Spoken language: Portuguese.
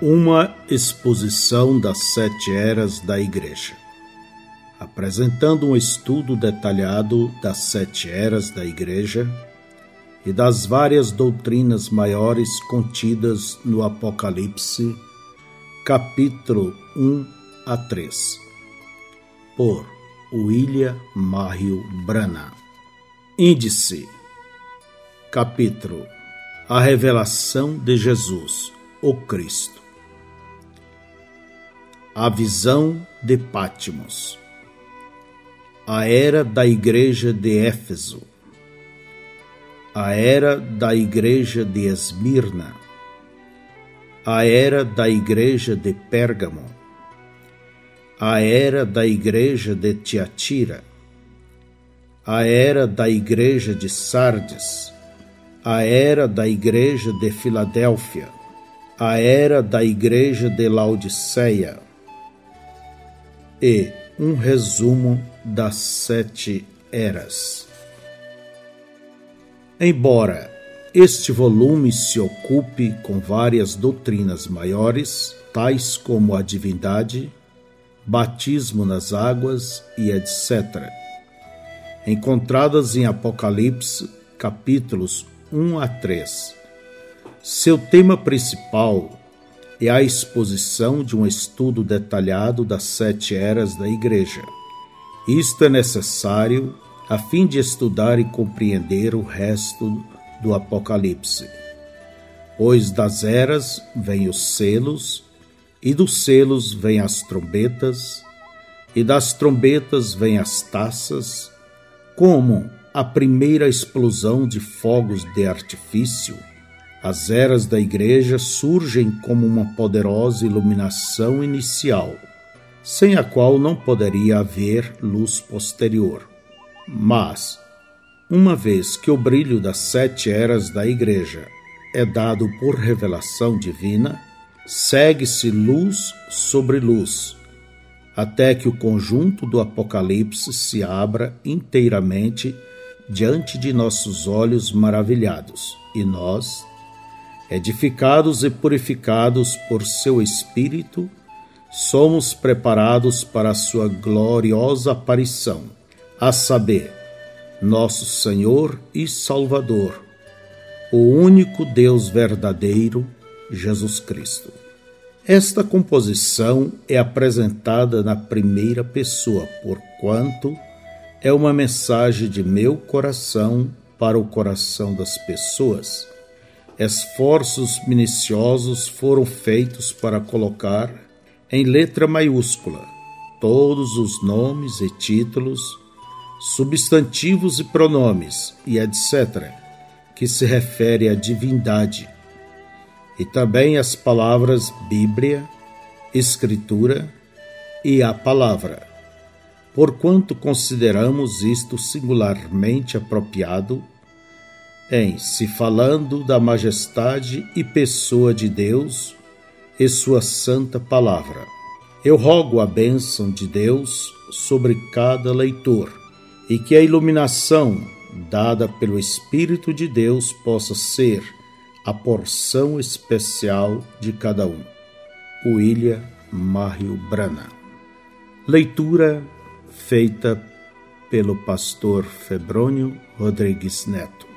Uma exposição das sete eras da Igreja, apresentando um estudo detalhado das sete eras da Igreja e das várias doutrinas maiores contidas no Apocalipse, capítulo 1 a 3, por William Mario Brana. Índice Capítulo A Revelação de Jesus, o Cristo. A visão de Pátimos. A era da igreja de Éfeso. A era da igreja de Esmirna. A era da igreja de Pérgamo. A era da igreja de Tiatira. A era da igreja de Sardes. A era da igreja de Filadélfia. A era da igreja de Laodiceia e um resumo das sete eras. Embora este volume se ocupe com várias doutrinas maiores, tais como a divindade, batismo nas águas e etc., encontradas em Apocalipse, capítulos 1 a 3. Seu tema principal é a exposição de um estudo detalhado das sete eras da Igreja. Isto é necessário a fim de estudar e compreender o resto do Apocalipse. Pois das eras vêm os selos, e dos selos vêm as trombetas, e das trombetas vêm as taças, como a primeira explosão de fogos de artifício as eras da Igreja surgem como uma poderosa iluminação inicial, sem a qual não poderia haver luz posterior. Mas, uma vez que o brilho das sete eras da Igreja é dado por revelação divina, segue-se luz sobre luz, até que o conjunto do Apocalipse se abra inteiramente diante de nossos olhos maravilhados, e nós, edificados e purificados por seu Espírito, somos preparados para a sua gloriosa aparição, a saber, nosso Senhor e Salvador, o único Deus verdadeiro, Jesus Cristo. Esta composição é apresentada na primeira pessoa, porquanto é uma mensagem de meu coração para o coração das pessoas esforços minuciosos foram feitos para colocar em letra maiúscula todos os nomes e títulos, substantivos e pronomes e etc., que se refere à divindade, e também as palavras Bíblia, Escritura e a Palavra, porquanto consideramos isto singularmente apropriado em se falando da majestade e pessoa de Deus e sua santa palavra. Eu rogo a bênção de Deus sobre cada leitor e que a iluminação dada pelo Espírito de Deus possa ser a porção especial de cada um. William Mario Brana. Leitura feita pelo pastor Febrônio Rodrigues Neto.